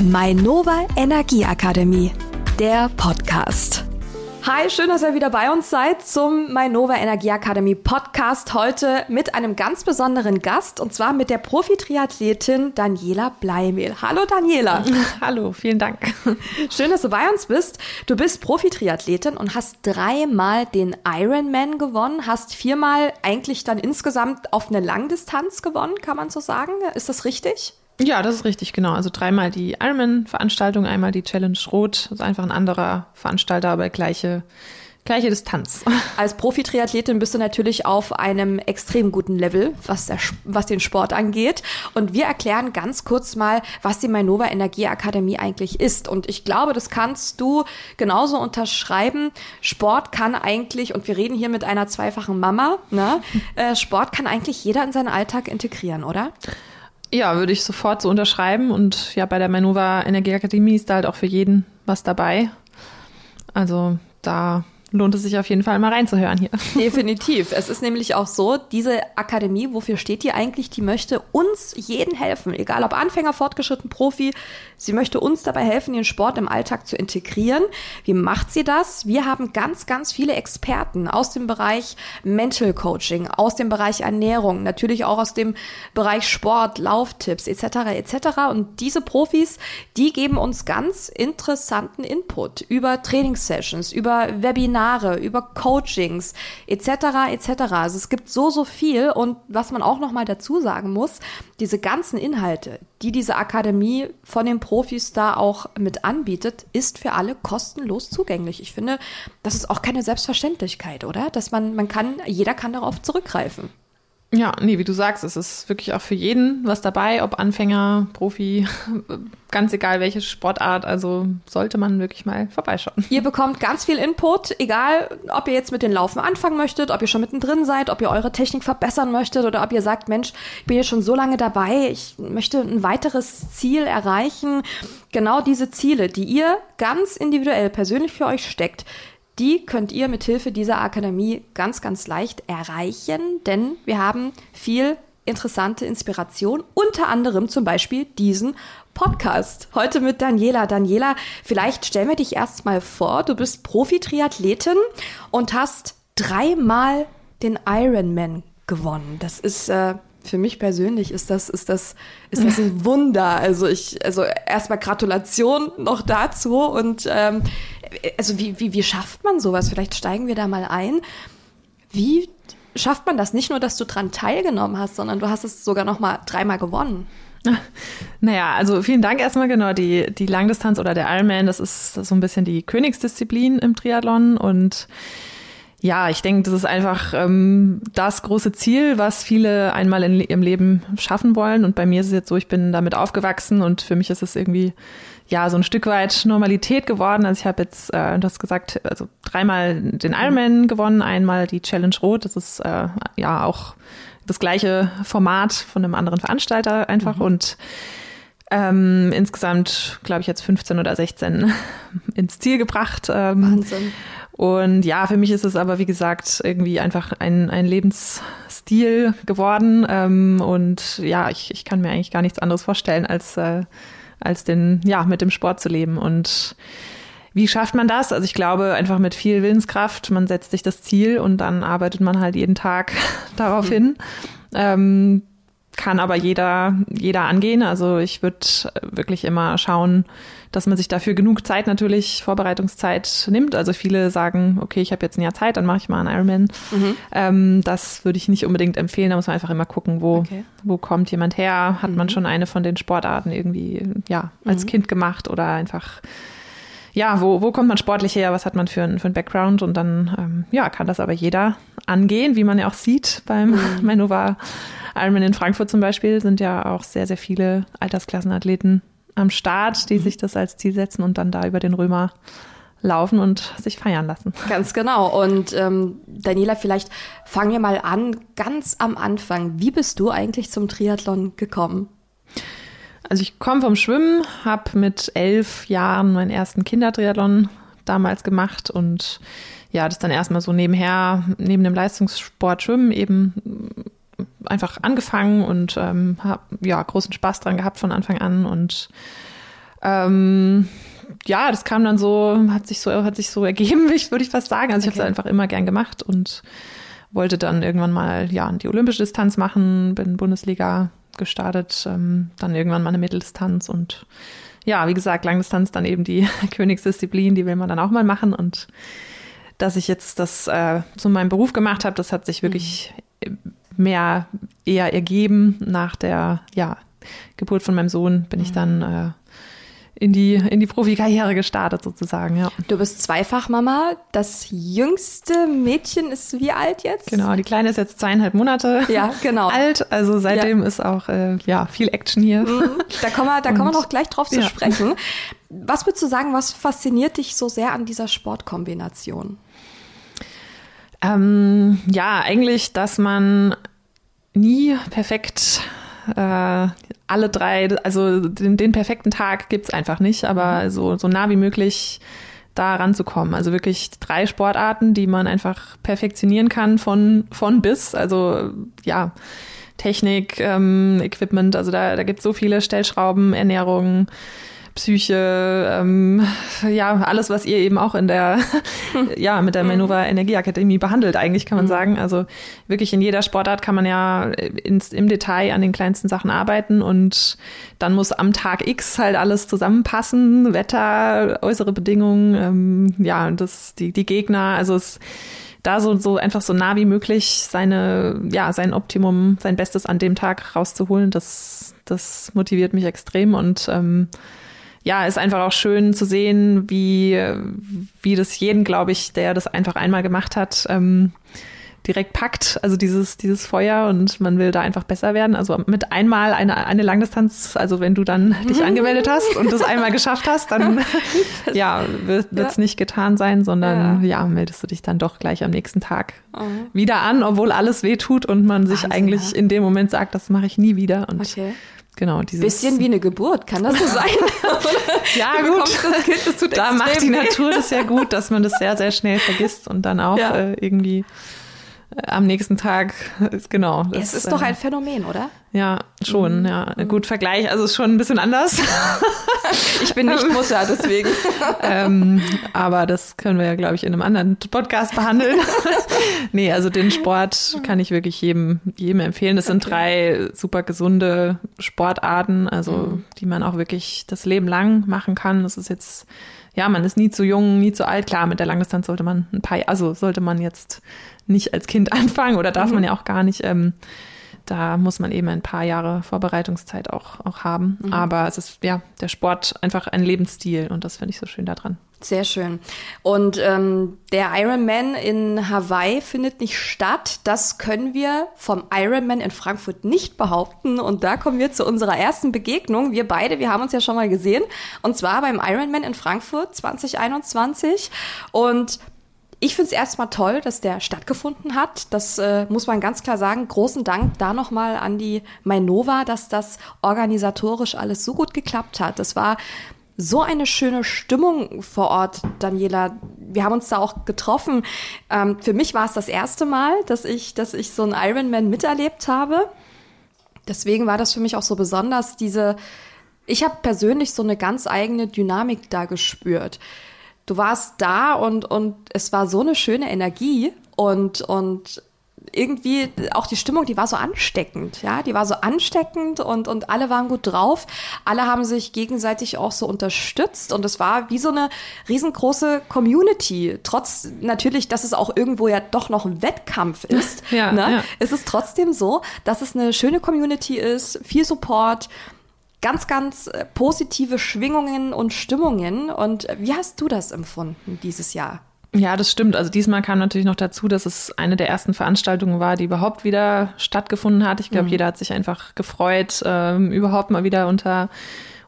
Mainova Energieakademie, der Podcast. Hi, schön, dass ihr wieder bei uns seid zum Mainova Energieakademie Podcast. Heute mit einem ganz besonderen Gast und zwar mit der Profi-Triathletin Daniela Bleimehl. Hallo Daniela. Hallo, vielen Dank. Schön, dass du bei uns bist. Du bist Profi-Triathletin und hast dreimal den Ironman gewonnen, hast viermal eigentlich dann insgesamt auf eine Langdistanz gewonnen, kann man so sagen. Ist das richtig? Ja, das ist richtig, genau. Also dreimal die Ironman-Veranstaltung, einmal die Challenge Rot. Das ist einfach ein anderer Veranstalter, aber gleiche, gleiche Distanz. Als Profi-Triathletin bist du natürlich auf einem extrem guten Level, was, der, was den Sport angeht. Und wir erklären ganz kurz mal, was die Mainova Energieakademie eigentlich ist. Und ich glaube, das kannst du genauso unterschreiben. Sport kann eigentlich, und wir reden hier mit einer zweifachen Mama, ne? Äh, Sport kann eigentlich jeder in seinen Alltag integrieren, oder? Ja, würde ich sofort so unterschreiben. Und ja, bei der Manova Energieakademie ist da halt auch für jeden was dabei. Also da lohnt es sich auf jeden Fall mal reinzuhören hier. Definitiv. Es ist nämlich auch so, diese Akademie, wofür steht die eigentlich? Die möchte uns jeden helfen, egal ob Anfänger, Fortgeschritten, Profi. Sie möchte uns dabei helfen, den Sport im Alltag zu integrieren. Wie macht sie das? Wir haben ganz, ganz viele Experten aus dem Bereich Mental Coaching, aus dem Bereich Ernährung, natürlich auch aus dem Bereich Sport, Lauftipps etc. etc. Und diese Profis, die geben uns ganz interessanten Input über Trainingssessions, über Webinare, Seminare, über Coachings etc. etc. Also es gibt so so viel und was man auch noch mal dazu sagen muss, diese ganzen Inhalte, die diese Akademie von den Profis da auch mit anbietet, ist für alle kostenlos zugänglich. Ich finde, das ist auch keine Selbstverständlichkeit, oder? Dass man man kann jeder kann darauf zurückgreifen. Ja, nee, wie du sagst, es ist wirklich auch für jeden was dabei, ob Anfänger, Profi, ganz egal welche Sportart, also sollte man wirklich mal vorbeischauen. Ihr bekommt ganz viel Input, egal ob ihr jetzt mit den Laufen anfangen möchtet, ob ihr schon mittendrin seid, ob ihr eure Technik verbessern möchtet oder ob ihr sagt, Mensch, ich bin hier schon so lange dabei, ich möchte ein weiteres Ziel erreichen. Genau diese Ziele, die ihr ganz individuell persönlich für euch steckt, die könnt ihr mit Hilfe dieser Akademie ganz, ganz leicht erreichen, denn wir haben viel interessante Inspiration, unter anderem zum Beispiel diesen Podcast. Heute mit Daniela. Daniela, vielleicht stellen wir dich erstmal vor. Du bist Profi-Triathletin und hast dreimal den Ironman gewonnen. Das ist äh, für mich persönlich ist das, ist das, ist das ein Wunder. Also ich, also erstmal Gratulation noch dazu und ähm, also wie, wie, wie schafft man sowas? Vielleicht steigen wir da mal ein. Wie schafft man das? Nicht nur, dass du dran teilgenommen hast, sondern du hast es sogar noch mal dreimal gewonnen. Naja, also vielen Dank erstmal genau. Die, die Langdistanz oder der Ironman, das ist so ein bisschen die Königsdisziplin im Triathlon und ja, ich denke, das ist einfach ähm, das große Ziel, was viele einmal in ihrem Leben schaffen wollen. Und bei mir ist es jetzt so, ich bin damit aufgewachsen und für mich ist es irgendwie ja so ein Stück weit Normalität geworden. Also ich habe jetzt, äh, du hast gesagt, also dreimal den Ironman gewonnen, einmal die Challenge Rot. Das ist äh, ja auch das gleiche Format von einem anderen Veranstalter einfach mhm. und ähm, insgesamt, glaube ich, jetzt 15 oder 16 ins Ziel gebracht. Ähm, Wahnsinn. Und ja, für mich ist es aber, wie gesagt, irgendwie einfach ein, ein Lebensstil geworden. Ähm, und ja, ich, ich kann mir eigentlich gar nichts anderes vorstellen, als, äh, als den, ja, mit dem Sport zu leben. Und wie schafft man das? Also ich glaube einfach mit viel Willenskraft, man setzt sich das Ziel und dann arbeitet man halt jeden Tag darauf mhm. hin. Ähm, kann aber jeder, jeder angehen. Also ich würde wirklich immer schauen, dass man sich dafür genug Zeit natürlich, Vorbereitungszeit nimmt. Also viele sagen, okay, ich habe jetzt ein Jahr Zeit, dann mache ich mal einen Ironman. Mhm. Ähm, das würde ich nicht unbedingt empfehlen. Da muss man einfach immer gucken, wo, okay. wo kommt jemand her? Hat mhm. man schon eine von den Sportarten irgendwie ja, als mhm. Kind gemacht oder einfach ja, wo, wo kommt man sportlich her, was hat man für ein, für ein Background und dann ähm, ja, kann das aber jeder angehen, wie man ja auch sieht beim mhm. Manova Ironman in Frankfurt zum Beispiel sind ja auch sehr, sehr viele Altersklassenathleten am Start, die mhm. sich das als Ziel setzen und dann da über den Römer laufen und sich feiern lassen. Ganz genau. Und ähm, Daniela, vielleicht fangen wir mal an, ganz am Anfang. Wie bist du eigentlich zum Triathlon gekommen? Also ich komme vom Schwimmen, habe mit elf Jahren meinen ersten Kindertriathlon damals gemacht und ja, das dann erstmal so nebenher, neben dem Leistungssport Schwimmen eben einfach angefangen und ähm, habe ja großen Spaß dran gehabt von Anfang an und Ähm, ja, das kam dann so, hat sich so, hat sich so ergeben, würde ich fast sagen. Also ich okay. habe es einfach immer gern gemacht und wollte dann irgendwann mal ja die olympische Distanz machen, bin Bundesliga gestartet, ähm, dann irgendwann mal eine Mitteldistanz und ja, wie gesagt, Langdistanz dann eben die Königsdisziplin, die will man dann auch mal machen und dass ich jetzt das äh, zu meinem Beruf gemacht habe, das hat sich wirklich mhm. mehr eher ergeben nach der ja, Geburt von meinem Sohn bin mhm. ich dann äh, in die, in die Profikarriere gestartet sozusagen, ja. Du bist Zweifachmama. Das jüngste Mädchen ist wie alt jetzt? Genau, die Kleine ist jetzt zweieinhalb Monate ja, genau. alt. Also seitdem ja. ist auch äh, ja, viel Action hier. Mhm. Da kommen wir, da kommen wir noch gleich drauf zu ja. sprechen. Was würdest du sagen, was fasziniert dich so sehr an dieser Sportkombination? Ähm, ja, eigentlich, dass man nie perfekt äh, alle drei, also den, den perfekten Tag gibt's einfach nicht, aber mhm. so, so nah wie möglich da ranzukommen. Also wirklich drei Sportarten, die man einfach perfektionieren kann von, von bis. Also ja, Technik, ähm, Equipment, also da, da gibt so viele Stellschrauben, Ernährung, Psyche, ähm, ja, alles, was ihr eben auch in der, ja, mit der Manova Energieakademie behandelt, eigentlich kann man mhm. sagen. Also wirklich in jeder Sportart kann man ja ins, im Detail an den kleinsten Sachen arbeiten und dann muss am Tag X halt alles zusammenpassen, Wetter, äußere Bedingungen, ähm, ja, das, die, die Gegner, also es, da so, so einfach so nah wie möglich seine, ja, sein Optimum, sein Bestes an dem Tag rauszuholen, das, das motiviert mich extrem und ähm, ja, ist einfach auch schön zu sehen, wie, wie das jeden, glaube ich, der das einfach einmal gemacht hat, ähm, direkt packt. Also dieses, dieses Feuer und man will da einfach besser werden. Also mit einmal eine, eine Langdistanz, also wenn du dann dich angemeldet hast und das einmal geschafft hast, dann ja, wird es ja. nicht getan sein, sondern ja. ja. meldest du dich dann doch gleich am nächsten Tag mhm. wieder an, obwohl alles weh tut und man sich Wahnsinn, eigentlich ja. in dem Moment sagt, das mache ich nie wieder. Und okay. Genau, dieses bisschen wie eine Geburt, kann das so sein? ja, gut. Das kind, das da macht die Natur das ja gut, dass man das sehr, sehr schnell vergisst und dann auch ja. äh, irgendwie am nächsten Tag ist genau. Das, es ist doch äh, ein Phänomen, oder? Ja, schon, mhm. ja. Gut, Vergleich, also ist schon ein bisschen anders. ich bin nicht Mutter, deswegen. ähm, aber das können wir ja, glaube ich, in einem anderen Podcast behandeln. nee, also den Sport kann ich wirklich jedem, jedem empfehlen. Das sind drei super gesunde Sportarten, also mhm. die man auch wirklich das Leben lang machen kann. Das ist jetzt ja, man ist nie zu jung, nie zu alt. Klar, mit der Langdistanz sollte man ein paar, also sollte man jetzt nicht als Kind anfangen oder darf mhm. man ja auch gar nicht. Ähm, da muss man eben ein paar Jahre Vorbereitungszeit auch, auch haben. Mhm. Aber es ist ja der Sport einfach ein Lebensstil und das finde ich so schön daran. Sehr schön. Und ähm, der Ironman in Hawaii findet nicht statt. Das können wir vom Ironman in Frankfurt nicht behaupten. Und da kommen wir zu unserer ersten Begegnung. Wir beide, wir haben uns ja schon mal gesehen. Und zwar beim Ironman in Frankfurt 2021. Und ich finde es erstmal toll, dass der stattgefunden hat. Das äh, muss man ganz klar sagen. Großen Dank da nochmal an die Mainova, dass das organisatorisch alles so gut geklappt hat. Das war so eine schöne Stimmung vor Ort, Daniela. Wir haben uns da auch getroffen. Ähm, für mich war es das erste Mal, dass ich, dass ich so einen Ironman miterlebt habe. Deswegen war das für mich auch so besonders. Diese, ich habe persönlich so eine ganz eigene Dynamik da gespürt du warst da und, und es war so eine schöne Energie und, und irgendwie auch die Stimmung, die war so ansteckend, ja, die war so ansteckend und, und alle waren gut drauf. Alle haben sich gegenseitig auch so unterstützt und es war wie so eine riesengroße Community. Trotz natürlich, dass es auch irgendwo ja doch noch ein Wettkampf ist, ja, ne? ja. ist es trotzdem so, dass es eine schöne Community ist, viel Support, ganz, ganz äh, positive Schwingungen und Stimmungen. Und äh, wie hast du das empfunden dieses Jahr? Ja, das stimmt. Also diesmal kam natürlich noch dazu, dass es eine der ersten Veranstaltungen war, die überhaupt wieder stattgefunden hat. Ich glaube, mhm. jeder hat sich einfach gefreut, ähm, überhaupt mal wieder unter,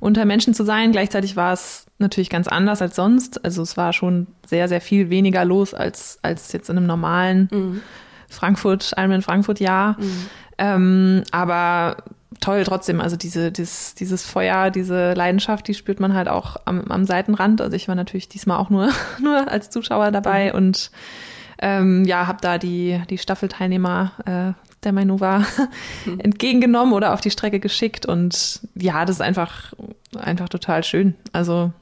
unter Menschen zu sein. Gleichzeitig war es natürlich ganz anders als sonst. Also es war schon sehr, sehr viel weniger los als, als jetzt in einem normalen mhm. Frankfurt, Ironman Frankfurt Jahr. Mhm. Ähm, aber toll trotzdem. Also diese, dieses, dieses Feuer, diese Leidenschaft, die spürt man halt auch am, am Seitenrand. Also ich war natürlich diesmal auch nur, nur als Zuschauer dabei mhm. und ähm, ja, habe da die, die Staffelteilnehmer äh, der Mainova entgegengenommen oder auf die Strecke geschickt. Und ja, das ist einfach, einfach total schön. Also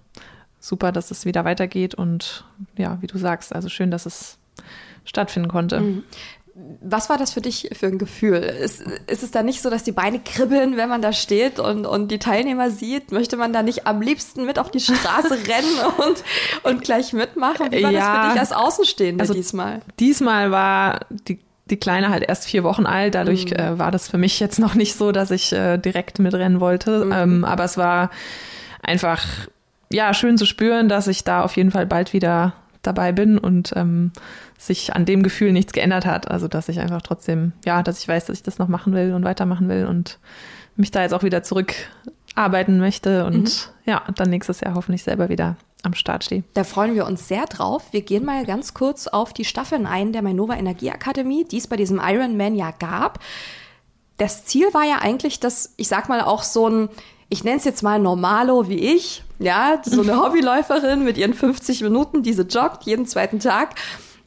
super, dass es wieder weitergeht und ja, wie du sagst, also schön, dass es stattfinden konnte. Mhm. Was war das für dich für ein Gefühl? Ist, ist es da nicht so, dass die Beine kribbeln, wenn man da steht und, und die Teilnehmer sieht? Möchte man da nicht am liebsten mit auf die Straße rennen und, und gleich mitmachen? Wie war ja, das für dich als Außenstehende also diesmal? Diesmal war die die Kleine halt erst vier Wochen alt. Dadurch mhm. äh, war das für mich jetzt noch nicht so, dass ich äh, direkt mitrennen wollte. Mhm. Ähm, aber es war einfach ja schön zu spüren, dass ich da auf jeden Fall bald wieder dabei bin und ähm, sich an dem Gefühl nichts geändert hat. Also dass ich einfach trotzdem, ja, dass ich weiß, dass ich das noch machen will und weitermachen will und mich da jetzt auch wieder zurückarbeiten möchte und mhm. ja, dann nächstes Jahr hoffentlich selber wieder am Start stehe. Da freuen wir uns sehr drauf. Wir gehen mal ganz kurz auf die Staffeln ein der Mainova Energieakademie, die es bei diesem Ironman ja gab. Das Ziel war ja eigentlich, dass, ich sag mal, auch so ein, ich nenne es jetzt mal Normalo wie ich, ja, so eine Hobbyläuferin mit ihren 50 Minuten, diese joggt jeden zweiten Tag,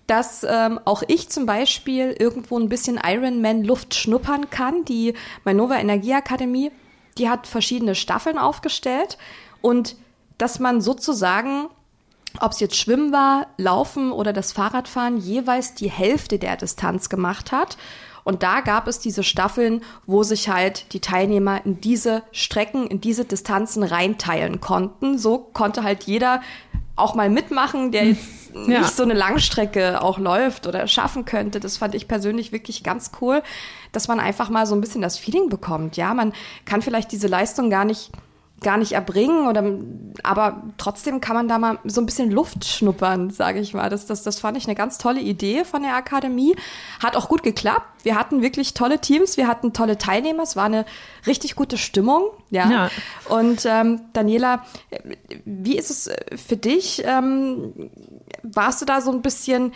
dass ähm, auch ich zum Beispiel irgendwo ein bisschen Ironman-Luft schnuppern kann. Die Mainova Energieakademie, die hat verschiedene Staffeln aufgestellt und dass man sozusagen, ob es jetzt Schwimmen war, Laufen oder das Fahrradfahren, jeweils die Hälfte der Distanz gemacht hat. Und da gab es diese Staffeln, wo sich halt die Teilnehmer in diese Strecken, in diese Distanzen reinteilen konnten. So konnte halt jeder auch mal mitmachen, der jetzt ja. nicht so eine Langstrecke auch läuft oder schaffen könnte. Das fand ich persönlich wirklich ganz cool, dass man einfach mal so ein bisschen das Feeling bekommt. Ja, man kann vielleicht diese Leistung gar nicht gar nicht erbringen oder aber trotzdem kann man da mal so ein bisschen Luft schnuppern, sage ich mal. Das, das, das fand ich eine ganz tolle Idee von der Akademie. Hat auch gut geklappt. Wir hatten wirklich tolle Teams, wir hatten tolle Teilnehmer, es war eine richtig gute Stimmung. Ja. ja. Und ähm, Daniela, wie ist es für dich? Ähm, warst du da so ein bisschen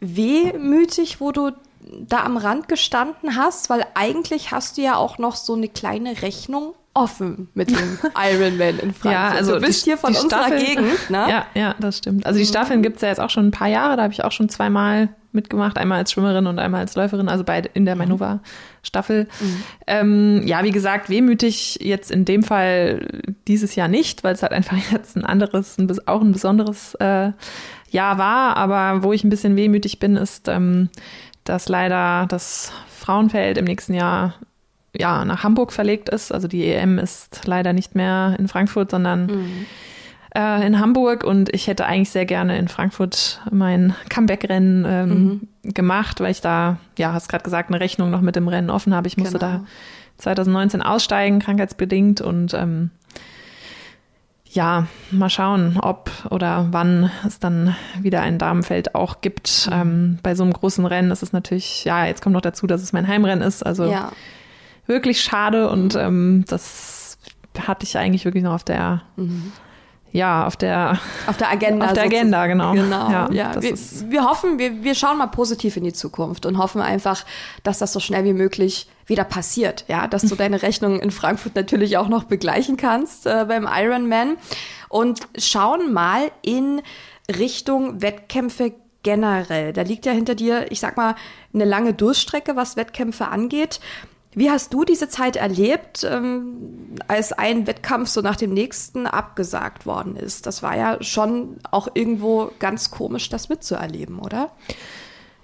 wehmütig, wo du da am Rand gestanden hast? Weil eigentlich hast du ja auch noch so eine kleine Rechnung offen mit dem Ironman in Frankfurt. Ja, also du bist die, hier von unserer Staffel, Gegend, ne? Ja, ja, das stimmt. Also die mhm. Staffeln gibt es ja jetzt auch schon ein paar Jahre, da habe ich auch schon zweimal mitgemacht, einmal als Schwimmerin und einmal als Läuferin, also beide in der mhm. Manova-Staffel. Mhm. Ähm, ja, wie gesagt, wehmütig jetzt in dem Fall dieses Jahr nicht, weil es halt einfach jetzt ein anderes, ein, auch ein besonderes äh, Jahr war. Aber wo ich ein bisschen wehmütig bin, ist, ähm, dass leider das Frauenfeld im nächsten Jahr ja, nach Hamburg verlegt ist. Also die EM ist leider nicht mehr in Frankfurt, sondern mhm. äh, in Hamburg. Und ich hätte eigentlich sehr gerne in Frankfurt mein Comeback-Rennen ähm, mhm. gemacht, weil ich da, ja, hast gerade gesagt, eine Rechnung noch mit dem Rennen offen habe. Ich musste genau. da 2019 aussteigen, krankheitsbedingt. Und ähm, ja, mal schauen, ob oder wann es dann wieder ein Damenfeld auch gibt. Mhm. Ähm, bei so einem großen Rennen ist es natürlich, ja, jetzt kommt noch dazu, dass es mein Heimrennen ist. Also ja wirklich schade und ähm, das hatte ich eigentlich wirklich noch auf der mhm. Ja, auf der, auf der Agenda. Auf der Agenda, genau. Genau. Ja, ja wir, wir hoffen, wir, wir schauen mal positiv in die Zukunft und hoffen einfach, dass das so schnell wie möglich wieder passiert. Ja, dass du deine Rechnung in Frankfurt natürlich auch noch begleichen kannst äh, beim Ironman und schauen mal in Richtung Wettkämpfe generell. Da liegt ja hinter dir, ich sag mal, eine lange Durchstrecke, was Wettkämpfe angeht. Wie hast du diese Zeit erlebt, ähm, als ein Wettkampf so nach dem nächsten abgesagt worden ist? Das war ja schon auch irgendwo ganz komisch, das mitzuerleben, oder?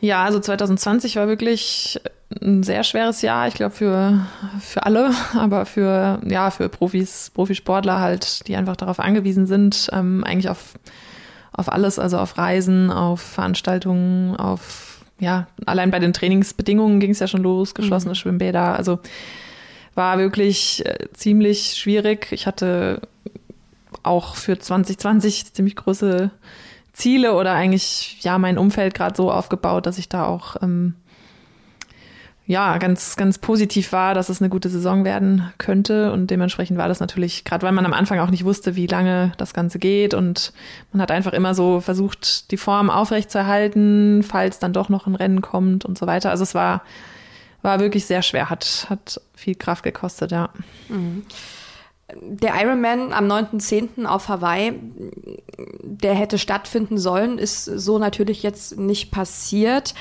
Ja, also 2020 war wirklich ein sehr schweres Jahr, ich glaube für, für alle, aber für, ja, für Profis, Profisportler halt, die einfach darauf angewiesen sind, ähm, eigentlich auf, auf alles, also auf Reisen, auf Veranstaltungen, auf ja, allein bei den Trainingsbedingungen ging es ja schon los, geschlossene mhm. Schwimmbäder. Also war wirklich äh, ziemlich schwierig. Ich hatte auch für 2020 ziemlich große Ziele oder eigentlich ja mein Umfeld gerade so aufgebaut, dass ich da auch ähm, ja, ganz, ganz positiv war, dass es eine gute Saison werden könnte. Und dementsprechend war das natürlich, gerade weil man am Anfang auch nicht wusste, wie lange das Ganze geht. Und man hat einfach immer so versucht, die Form aufrechtzuerhalten, falls dann doch noch ein Rennen kommt und so weiter. Also es war, war wirklich sehr schwer, hat, hat viel Kraft gekostet, ja. Mhm. Der Ironman am 9.10. auf Hawaii, der hätte stattfinden sollen, ist so natürlich jetzt nicht passiert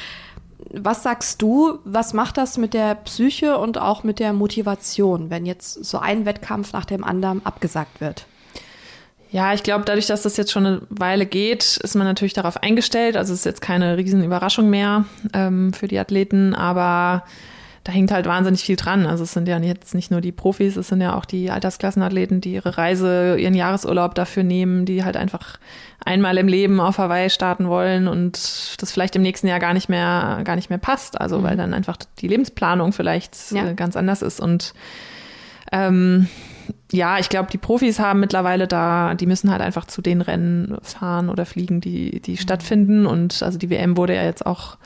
was sagst du, was macht das mit der Psyche und auch mit der Motivation, wenn jetzt so ein Wettkampf nach dem anderen abgesagt wird? Ja, ich glaube, dadurch, dass das jetzt schon eine Weile geht, ist man natürlich darauf eingestellt. Also es ist jetzt keine riesen Überraschung mehr ähm, für die Athleten, aber da hängt halt wahnsinnig viel dran. Also es sind ja jetzt nicht nur die Profis, es sind ja auch die Altersklassenathleten, die ihre Reise, ihren Jahresurlaub dafür nehmen, die halt einfach einmal im Leben auf Hawaii starten wollen und das vielleicht im nächsten Jahr gar nicht mehr, gar nicht mehr passt. Also mhm. weil dann einfach die Lebensplanung vielleicht ja. Äh, ganz anders ist und ähm, ja, ich glaube, die Profis haben mittlerweile da, die müssen halt einfach zu den Rennen fahren oder fliegen, die, die mhm. stattfinden. Und also die WM wurde ja jetzt auch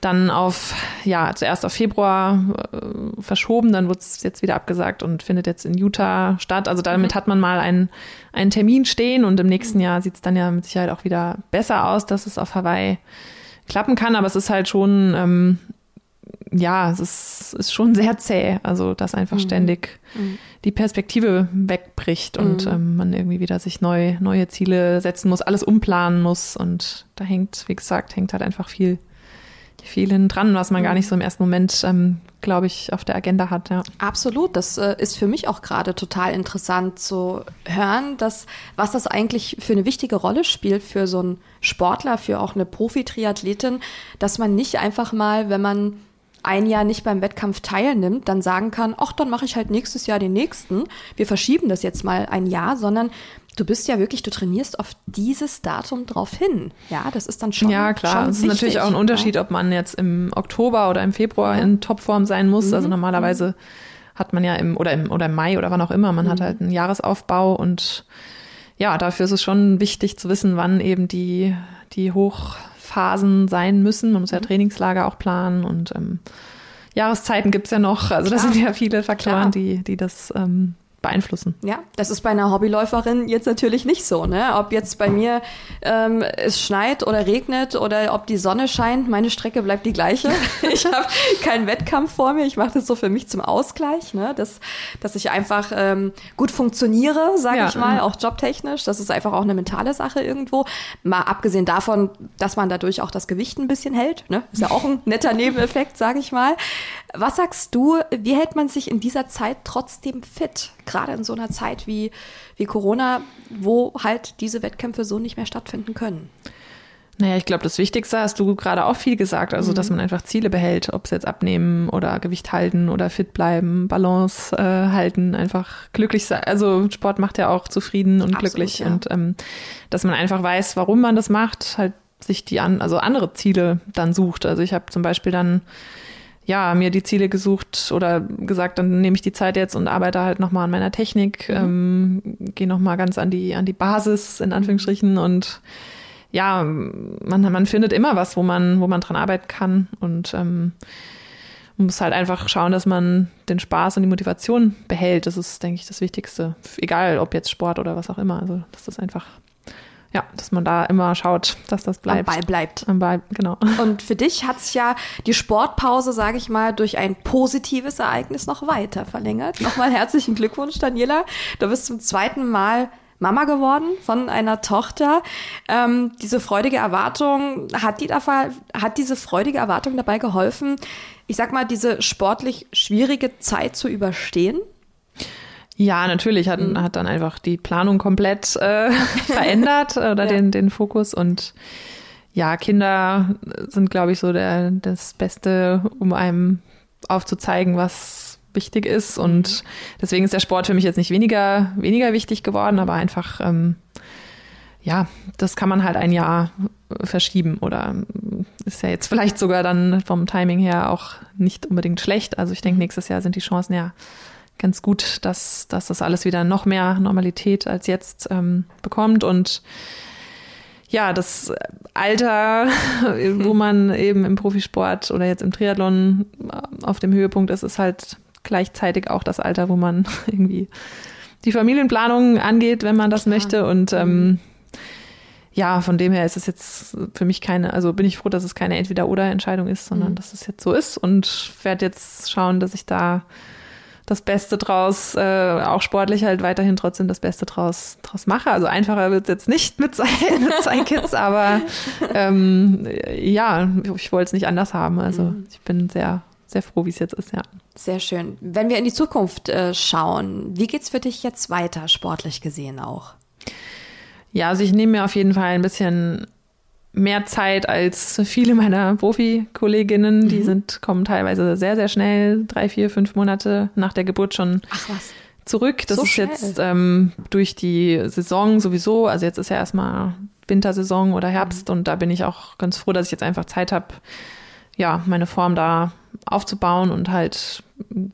dann auf, ja, zuerst auf Februar äh, verschoben, dann wurde es jetzt wieder abgesagt und findet jetzt in Utah statt. Also damit mhm. hat man mal einen, einen Termin stehen und im nächsten mhm. Jahr sieht es dann ja mit Sicherheit auch wieder besser aus, dass es auf Hawaii klappen kann. Aber es ist halt schon ähm, ja, es ist, ist schon sehr zäh, also dass einfach mhm. ständig mhm. die Perspektive wegbricht und mhm. ähm, man irgendwie wieder sich neu, neue Ziele setzen muss, alles umplanen muss und da hängt, wie gesagt, hängt halt einfach viel, viel hin dran, was man gar nicht so im ersten Moment, ähm, glaube ich, auf der Agenda hat. Ja. Absolut, das äh, ist für mich auch gerade total interessant zu hören, dass was das eigentlich für eine wichtige Rolle spielt für so einen Sportler, für auch eine Profi-Triathletin, dass man nicht einfach mal, wenn man ein Jahr nicht beim Wettkampf teilnimmt, dann sagen kann, ach, dann mache ich halt nächstes Jahr den nächsten. Wir verschieben das jetzt mal ein Jahr, sondern du bist ja wirklich, du trainierst auf dieses Datum drauf hin. Ja, das ist dann schon. Ja, klar. Es ist natürlich auch ein Unterschied, ob man jetzt im Oktober oder im Februar ja. in Topform sein muss. Mhm. Also normalerweise mhm. hat man ja im oder im oder im Mai oder wann auch immer, man mhm. hat halt einen Jahresaufbau und ja, dafür ist es schon wichtig zu wissen, wann eben die, die Hoch Phasen sein müssen. Man muss ja mhm. Trainingslager auch planen und ähm, Jahreszeiten gibt's ja noch. Also das sind ja viele Faktoren, die, die das ähm, beeinflussen. Ja, das ist bei einer Hobbyläuferin jetzt natürlich nicht so. Ne? Ob jetzt bei mir ähm, es schneit oder regnet oder ob die Sonne scheint, meine Strecke bleibt die gleiche. ich habe keinen Wettkampf vor mir. Ich mache das so für mich zum Ausgleich, ne? dass, dass ich einfach ähm, gut funktioniere, sage ja, ich mal, auch jobtechnisch. Das ist einfach auch eine mentale Sache irgendwo. Mal abgesehen davon, dass man dadurch auch das Gewicht ein bisschen hält. Ne? Ist ja auch ein netter Nebeneffekt, sage ich mal. Was sagst du, wie hält man sich in dieser Zeit trotzdem fit? Gerade in so einer Zeit wie, wie Corona, wo halt diese Wettkämpfe so nicht mehr stattfinden können. Naja, ich glaube, das Wichtigste hast du gerade auch viel gesagt, also mhm. dass man einfach Ziele behält, ob es jetzt abnehmen oder Gewicht halten oder fit bleiben, Balance äh, halten, einfach glücklich sein. Also Sport macht ja auch zufrieden und Absolut, glücklich ja. und ähm, dass man einfach weiß, warum man das macht, halt sich die an, also andere Ziele dann sucht. Also ich habe zum Beispiel dann ja, mir die Ziele gesucht oder gesagt, dann nehme ich die Zeit jetzt und arbeite halt nochmal an meiner Technik, mhm. ähm, gehe nochmal ganz an die, an die Basis, in Anführungsstrichen und ja, man, man findet immer was, wo man, wo man dran arbeiten kann und ähm, man muss halt einfach schauen, dass man den Spaß und die Motivation behält. Das ist, denke ich, das Wichtigste. Egal, ob jetzt Sport oder was auch immer. Also, das ist einfach ja, dass man da immer schaut, dass das bleibt. Am Ball bleibt. Am Ball, genau. Und für dich hat sich ja die Sportpause, sage ich mal, durch ein positives Ereignis noch weiter verlängert. Nochmal herzlichen Glückwunsch, Daniela. Du bist zum zweiten Mal Mama geworden von einer Tochter. Ähm, diese freudige Erwartung, hat, die dafür, hat diese freudige Erwartung dabei geholfen, ich sag mal, diese sportlich schwierige Zeit zu überstehen? Ja, natürlich hat, mhm. hat dann einfach die Planung komplett äh, verändert oder ja. den, den Fokus und ja, Kinder sind, glaube ich, so der, das Beste, um einem aufzuzeigen, was wichtig ist. Und mhm. deswegen ist der Sport für mich jetzt nicht weniger, weniger wichtig geworden, aber einfach, ähm, ja, das kann man halt ein Jahr verschieben oder ist ja jetzt vielleicht sogar dann vom Timing her auch nicht unbedingt schlecht. Also ich denke, mhm. nächstes Jahr sind die Chancen ja ganz gut, dass, dass das alles wieder noch mehr Normalität als jetzt ähm, bekommt und ja, das Alter, wo man eben im Profisport oder jetzt im Triathlon auf dem Höhepunkt ist, ist halt gleichzeitig auch das Alter, wo man irgendwie die Familienplanung angeht, wenn man das Klar. möchte. Und ähm, mhm. ja, von dem her ist es jetzt für mich keine, also bin ich froh, dass es keine Entweder-Oder-Entscheidung ist, sondern mhm. dass es jetzt so ist und werde jetzt schauen, dass ich da das Beste draus, äh, auch sportlich halt weiterhin trotzdem das Beste draus, draus mache. Also einfacher wird es jetzt nicht mit zwei, mit zwei Kids, aber ähm, ja, ich wollte es nicht anders haben. Also mhm. ich bin sehr, sehr froh, wie es jetzt ist, ja. Sehr schön. Wenn wir in die Zukunft äh, schauen, wie geht's für dich jetzt weiter, sportlich gesehen auch? Ja, also ich nehme mir auf jeden Fall ein bisschen mehr Zeit als viele meiner Profi-Kolleginnen. Mhm. Die sind, kommen teilweise sehr, sehr schnell, drei, vier, fünf Monate nach der Geburt schon zurück. Das so ist schnell. jetzt ähm, durch die Saison sowieso, also jetzt ist ja erstmal Wintersaison oder Herbst mhm. und da bin ich auch ganz froh, dass ich jetzt einfach Zeit habe, ja, meine Form da aufzubauen und halt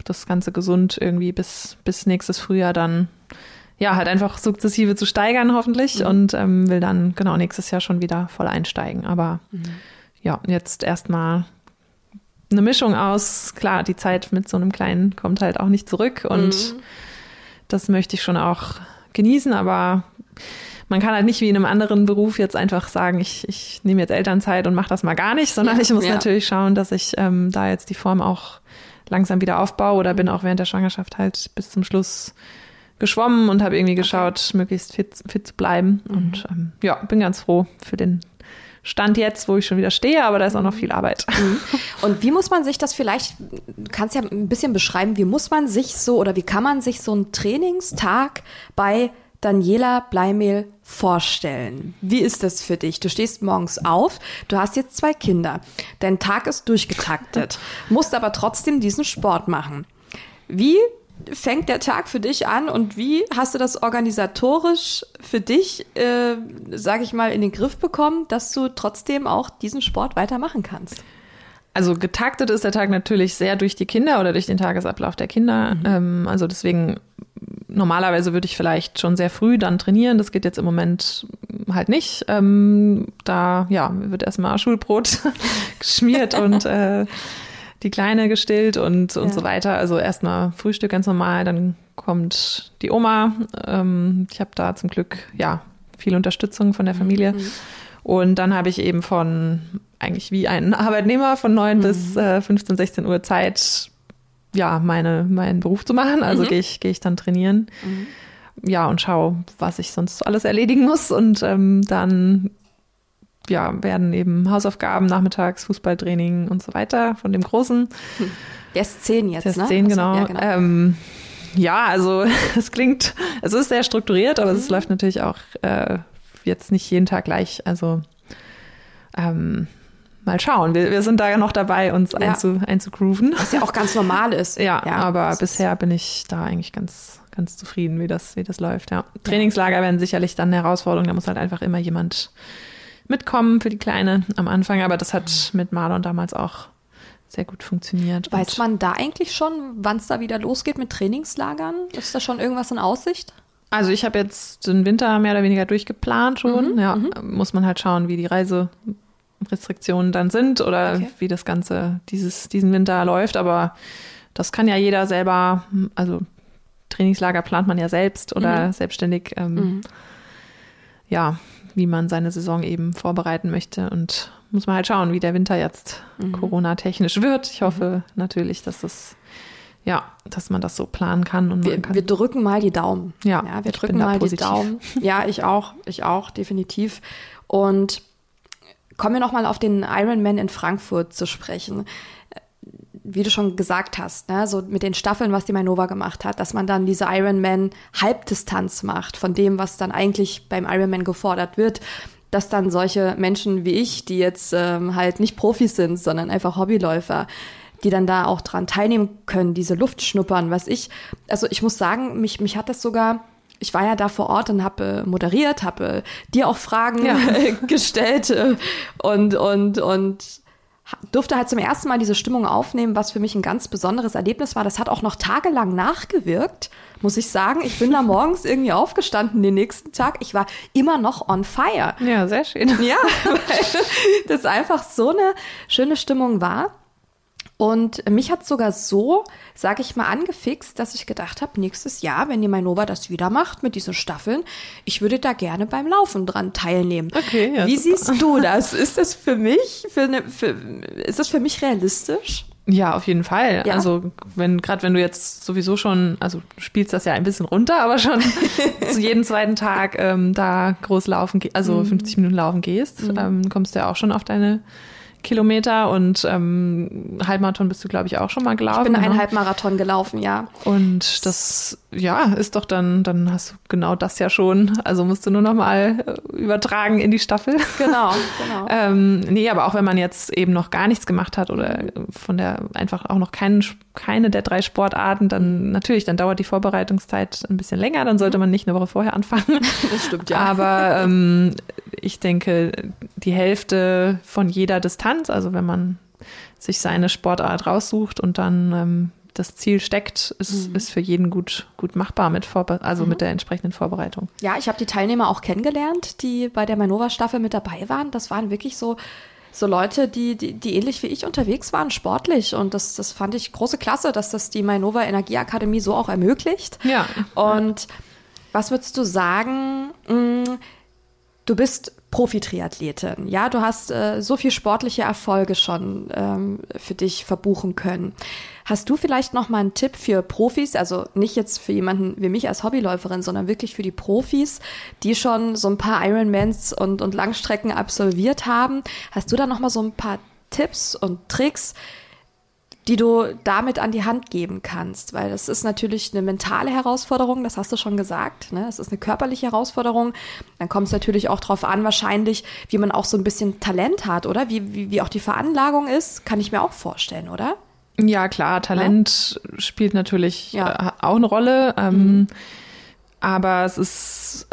das Ganze gesund irgendwie bis, bis nächstes Frühjahr dann ja, halt einfach sukzessive zu steigern, hoffentlich. Mhm. Und ähm, will dann genau nächstes Jahr schon wieder voll einsteigen. Aber mhm. ja, jetzt erstmal eine Mischung aus, klar, die Zeit mit so einem Kleinen kommt halt auch nicht zurück und mhm. das möchte ich schon auch genießen, aber man kann halt nicht wie in einem anderen Beruf jetzt einfach sagen, ich, ich nehme jetzt Elternzeit und mache das mal gar nicht, sondern ja, ich muss ja. natürlich schauen, dass ich ähm, da jetzt die Form auch langsam wieder aufbaue oder bin auch während der Schwangerschaft halt bis zum Schluss geschwommen und habe irgendwie geschaut, okay. möglichst fit, fit zu bleiben. Mhm. Und ähm, ja, bin ganz froh für den Stand jetzt, wo ich schon wieder stehe, aber da ist auch noch viel Arbeit. Mhm. Und wie muss man sich das vielleicht, du kannst ja ein bisschen beschreiben, wie muss man sich so oder wie kann man sich so einen Trainingstag bei Daniela Bleimehl vorstellen? Wie ist das für dich? Du stehst morgens auf, du hast jetzt zwei Kinder, dein Tag ist durchgetaktet, musst aber trotzdem diesen Sport machen. Wie fängt der Tag für dich an und wie hast du das organisatorisch für dich, äh, sage ich mal, in den Griff bekommen, dass du trotzdem auch diesen Sport weitermachen kannst? Also getaktet ist der Tag natürlich sehr durch die Kinder oder durch den Tagesablauf der Kinder. Mhm. Ähm, also deswegen normalerweise würde ich vielleicht schon sehr früh dann trainieren. Das geht jetzt im Moment halt nicht. Ähm, da ja wird erstmal Schulbrot geschmiert und äh, die Kleine gestillt und, und ja. so weiter. Also erstmal Frühstück ganz normal, dann kommt die Oma. Ähm, ich habe da zum Glück ja viel Unterstützung von der mhm. Familie. Mhm. Und dann habe ich eben von eigentlich wie ein Arbeitnehmer von 9 mhm. bis äh, 15, 16 Uhr Zeit, ja, meine, meinen Beruf zu machen. Also mhm. gehe ich, geh ich dann trainieren. Mhm. Ja, und schaue, was ich sonst alles erledigen muss. Und ähm, dann ja, werden eben Hausaufgaben, nachmittags, Fußballtraining und so weiter von dem Großen. Der ist zehn jetzt, Der ist ne? zehn, genau. Also, ja, genau. Ähm, ja, also es klingt, es ist sehr strukturiert, aber mhm. es läuft natürlich auch äh, jetzt nicht jeden Tag gleich. Also ähm, mal schauen. Wir, wir sind da noch dabei, uns ja. einzu, einzugrooven. Was ja auch ganz normal ist. Ja, ja aber bisher bin ich da eigentlich ganz, ganz zufrieden, wie das, wie das läuft. Ja. Trainingslager werden sicherlich dann eine Herausforderung. Da muss halt einfach immer jemand mitkommen für die Kleine am Anfang, aber das hat mit Marlon damals auch sehr gut funktioniert. Weiß man da eigentlich schon, wann es da wieder losgeht mit Trainingslagern? Ist da schon irgendwas in Aussicht? Also ich habe jetzt den Winter mehr oder weniger durchgeplant schon. Mhm, ja, mhm. muss man halt schauen, wie die Reiserestriktionen dann sind oder okay. wie das Ganze dieses, diesen Winter läuft. Aber das kann ja jeder selber, also Trainingslager plant man ja selbst oder mhm. selbstständig. Ähm, mhm. ja, wie man seine Saison eben vorbereiten möchte. Und muss man halt schauen, wie der Winter jetzt mhm. Corona-technisch wird. Ich hoffe mhm. natürlich, dass das ja, dass man das so planen kann und wir, kann. wir drücken mal die Daumen. Ja, ja wir drücken mal die Daumen. Ja, ich auch, ich auch, definitiv. Und kommen wir nochmal auf den Ironman in Frankfurt zu sprechen wie du schon gesagt hast, ne, so mit den Staffeln, was die Mainova gemacht hat, dass man dann diese Ironman Halbdistanz macht von dem, was dann eigentlich beim Ironman gefordert wird, dass dann solche Menschen wie ich, die jetzt ähm, halt nicht Profis sind, sondern einfach Hobbyläufer, die dann da auch dran teilnehmen können, diese Luft schnuppern, was ich, also ich muss sagen, mich, mich hat das sogar ich war ja da vor Ort und habe äh, moderiert, habe äh, dir auch Fragen ja. gestellt äh, und und und durfte halt zum ersten Mal diese Stimmung aufnehmen, was für mich ein ganz besonderes Erlebnis war. Das hat auch noch tagelang nachgewirkt, muss ich sagen. Ich bin da morgens irgendwie aufgestanden den nächsten Tag. Ich war immer noch on fire. Ja, sehr schön. Ja, weil das einfach so eine schöne Stimmung war. Und mich hat sogar so, sage ich mal, angefixt, dass ich gedacht habe, nächstes Jahr, wenn die Mainova das wieder macht mit diesen Staffeln, ich würde da gerne beim Laufen dran teilnehmen. Okay, ja, Wie super. siehst du das? Ist das für mich, für eine, für, ist das für mich realistisch? Ja, auf jeden Fall. Ja? Also wenn gerade wenn du jetzt sowieso schon, also du spielst das ja ein bisschen runter, aber schon zu jedem zweiten Tag ähm, da groß laufen, also 50 Minuten laufen gehst, ähm, kommst du ja auch schon auf deine Kilometer und ähm, Halbmarathon bist du, glaube ich, auch schon mal gelaufen. Ich bin einen ne? Halbmarathon gelaufen, ja. Und das, ja, ist doch dann, dann hast du genau das ja schon. Also musst du nur noch mal äh, übertragen in die Staffel. Genau, genau. Ähm, nee, aber auch wenn man jetzt eben noch gar nichts gemacht hat oder von der einfach auch noch keinen, keine der drei Sportarten, dann natürlich, dann dauert die Vorbereitungszeit ein bisschen länger, dann sollte man nicht eine Woche vorher anfangen. Das stimmt, Aber ähm, ich denke, die Hälfte von jeder Distanz, also wenn man sich seine Sportart raussucht und dann ähm, das Ziel steckt, ist, ist für jeden gut, gut machbar mit Vorbe also mit der entsprechenden Vorbereitung. Ja, ich habe die Teilnehmer auch kennengelernt, die bei der Manova-Staffel mit dabei waren. Das waren wirklich so, so Leute, die, die, die ähnlich wie ich unterwegs waren, sportlich. Und das, das fand ich große Klasse, dass das die Mainova Energieakademie so auch ermöglicht. Ja. Und was würdest du sagen? mh, Du bist Profi-Triathletin, ja, du hast äh, so viel sportliche Erfolge schon ähm, für dich verbuchen können. Hast du vielleicht noch mal einen Tipp für Profis, also nicht jetzt für jemanden wie mich als Hobbyläuferin, sondern wirklich für die Profis, die schon so ein paar Ironmans und, und Langstrecken absolviert haben? Hast du da noch mal so ein paar Tipps und Tricks, die du damit an die Hand geben kannst, weil das ist natürlich eine mentale Herausforderung, das hast du schon gesagt, ne? Es ist eine körperliche Herausforderung. Dann kommt es natürlich auch darauf an, wahrscheinlich, wie man auch so ein bisschen Talent hat, oder? Wie, wie, wie auch die Veranlagung ist, kann ich mir auch vorstellen, oder? Ja, klar, Talent spielt natürlich Ja. äh, auch eine Rolle. Ähm, Aber es ist,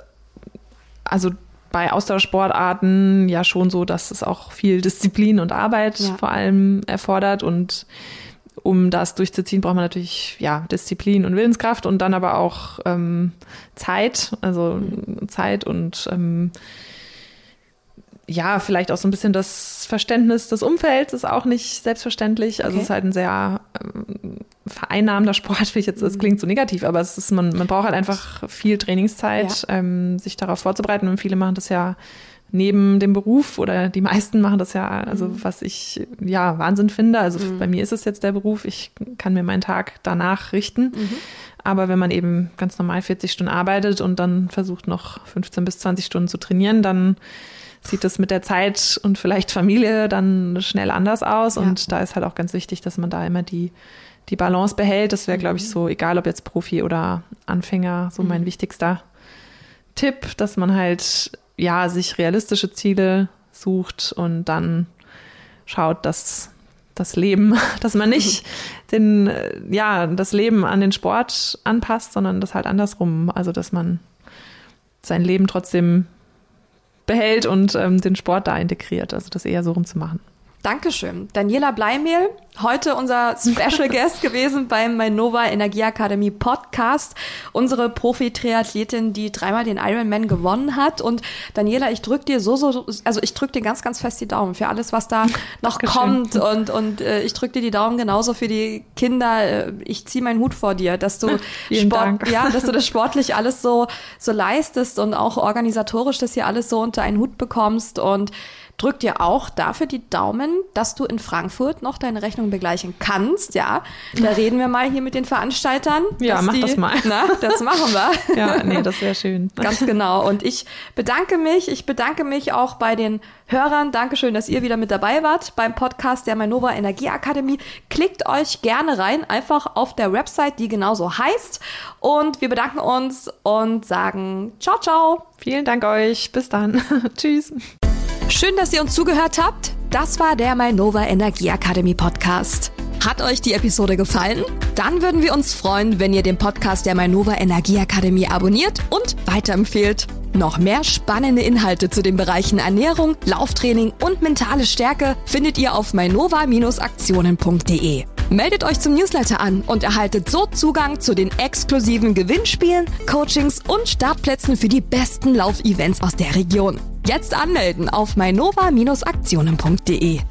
also bei Ausdauersportarten ja schon so, dass es auch viel Disziplin und Arbeit Ja. vor allem erfordert. Und um das durchzuziehen, braucht man natürlich ja Disziplin und Willenskraft und dann aber auch ähm, Zeit, also Zeit und ähm, ja, vielleicht auch so ein bisschen das Verständnis des Umfelds ist auch nicht selbstverständlich. Also Okay. es ist halt ein sehr ähm, vereinnahmender Sport, wie ich jetzt, das klingt so negativ, aber es ist, man, man braucht halt einfach viel Trainingszeit, ähm, sich darauf vorzubereiten. Und viele machen das ja neben dem Beruf oder die meisten machen das ja, also was ich ja Wahnsinn finde. Also bei mir ist es jetzt der Beruf, ich kann mir meinen Tag danach richten. Aber wenn man eben ganz normal 40 Stunden arbeitet und dann versucht noch 15 bis 20 Stunden zu trainieren, dann sieht das mit der Zeit und vielleicht Familie dann schnell anders aus. Und da ist halt auch ganz wichtig, dass man da immer die, die Balance behält. Das wäre, glaube ich, so, egal ob jetzt Profi oder Anfänger, so mein wichtigster Tipp, dass man halt ja sich realistische Ziele sucht und dann schaut, dass das Leben, dass man nicht den, äh, ja, das Leben an den Sport anpasst, sondern das halt andersrum. Also, dass man sein Leben trotzdem behält und ähm, den Sport da integriert. Also, das eher so rumzumachen. Dankeschön. Daniela Bleimehl, heute unser Special Guest gewesen beim Mainova Energieakademie Podcast. Unsere Profi-Triathletin, die dreimal den Ironman gewonnen hat. Und Daniela, ich drück dir so, so, also ich drück dir ganz, ganz fest die Daumen für alles, was da noch Dankeschön. kommt. Und, und äh, ich drück dir die Daumen genauso für die Kinder. Äh, Ich ziehe meinen Hut vor dir, dass du Vielen Sport, Dank. ja, dass du das sportlich alles so, so leistest und auch organisatorisch das hier alles so unter einen Hut bekommst und drück dir auch dafür die Daumen, dass du in Frankfurt noch deine Rechnung begleichen kannst, ja. Da reden wir mal hier mit den Veranstaltern. Ja, mach die, das mal. Na, das machen wir. Ja, nee, das wäre schön. Ganz genau. Und ich bedanke mich, ich bedanke mich auch bei den Hörern. Dankeschön, dass ihr wieder mit dabei wart beim Podcast der Manova Energieakademie. Klickt euch gerne rein, einfach auf der Website, die genauso heißt. Und wir bedanken uns und sagen ciao, ciao. Vielen Dank euch. Bis dann. Tschüss. Schön, dass ihr uns zugehört habt. Das war der Mainova Energieakademie Podcast. Hat euch die Episode gefallen? Dann würden wir uns freuen, wenn ihr den Podcast der Mainova Energieakademie abonniert und weiterempfehlt. Noch mehr spannende Inhalte zu den Bereichen Ernährung, Lauftraining und mentale Stärke findet ihr auf mainova-aktionen.de. Meldet euch zum Newsletter an und erhaltet so Zugang zu den exklusiven Gewinnspielen, Coachings und Startplätzen für die besten Laufevents aus der Region. Jetzt anmelden auf mainova-aktionen.de.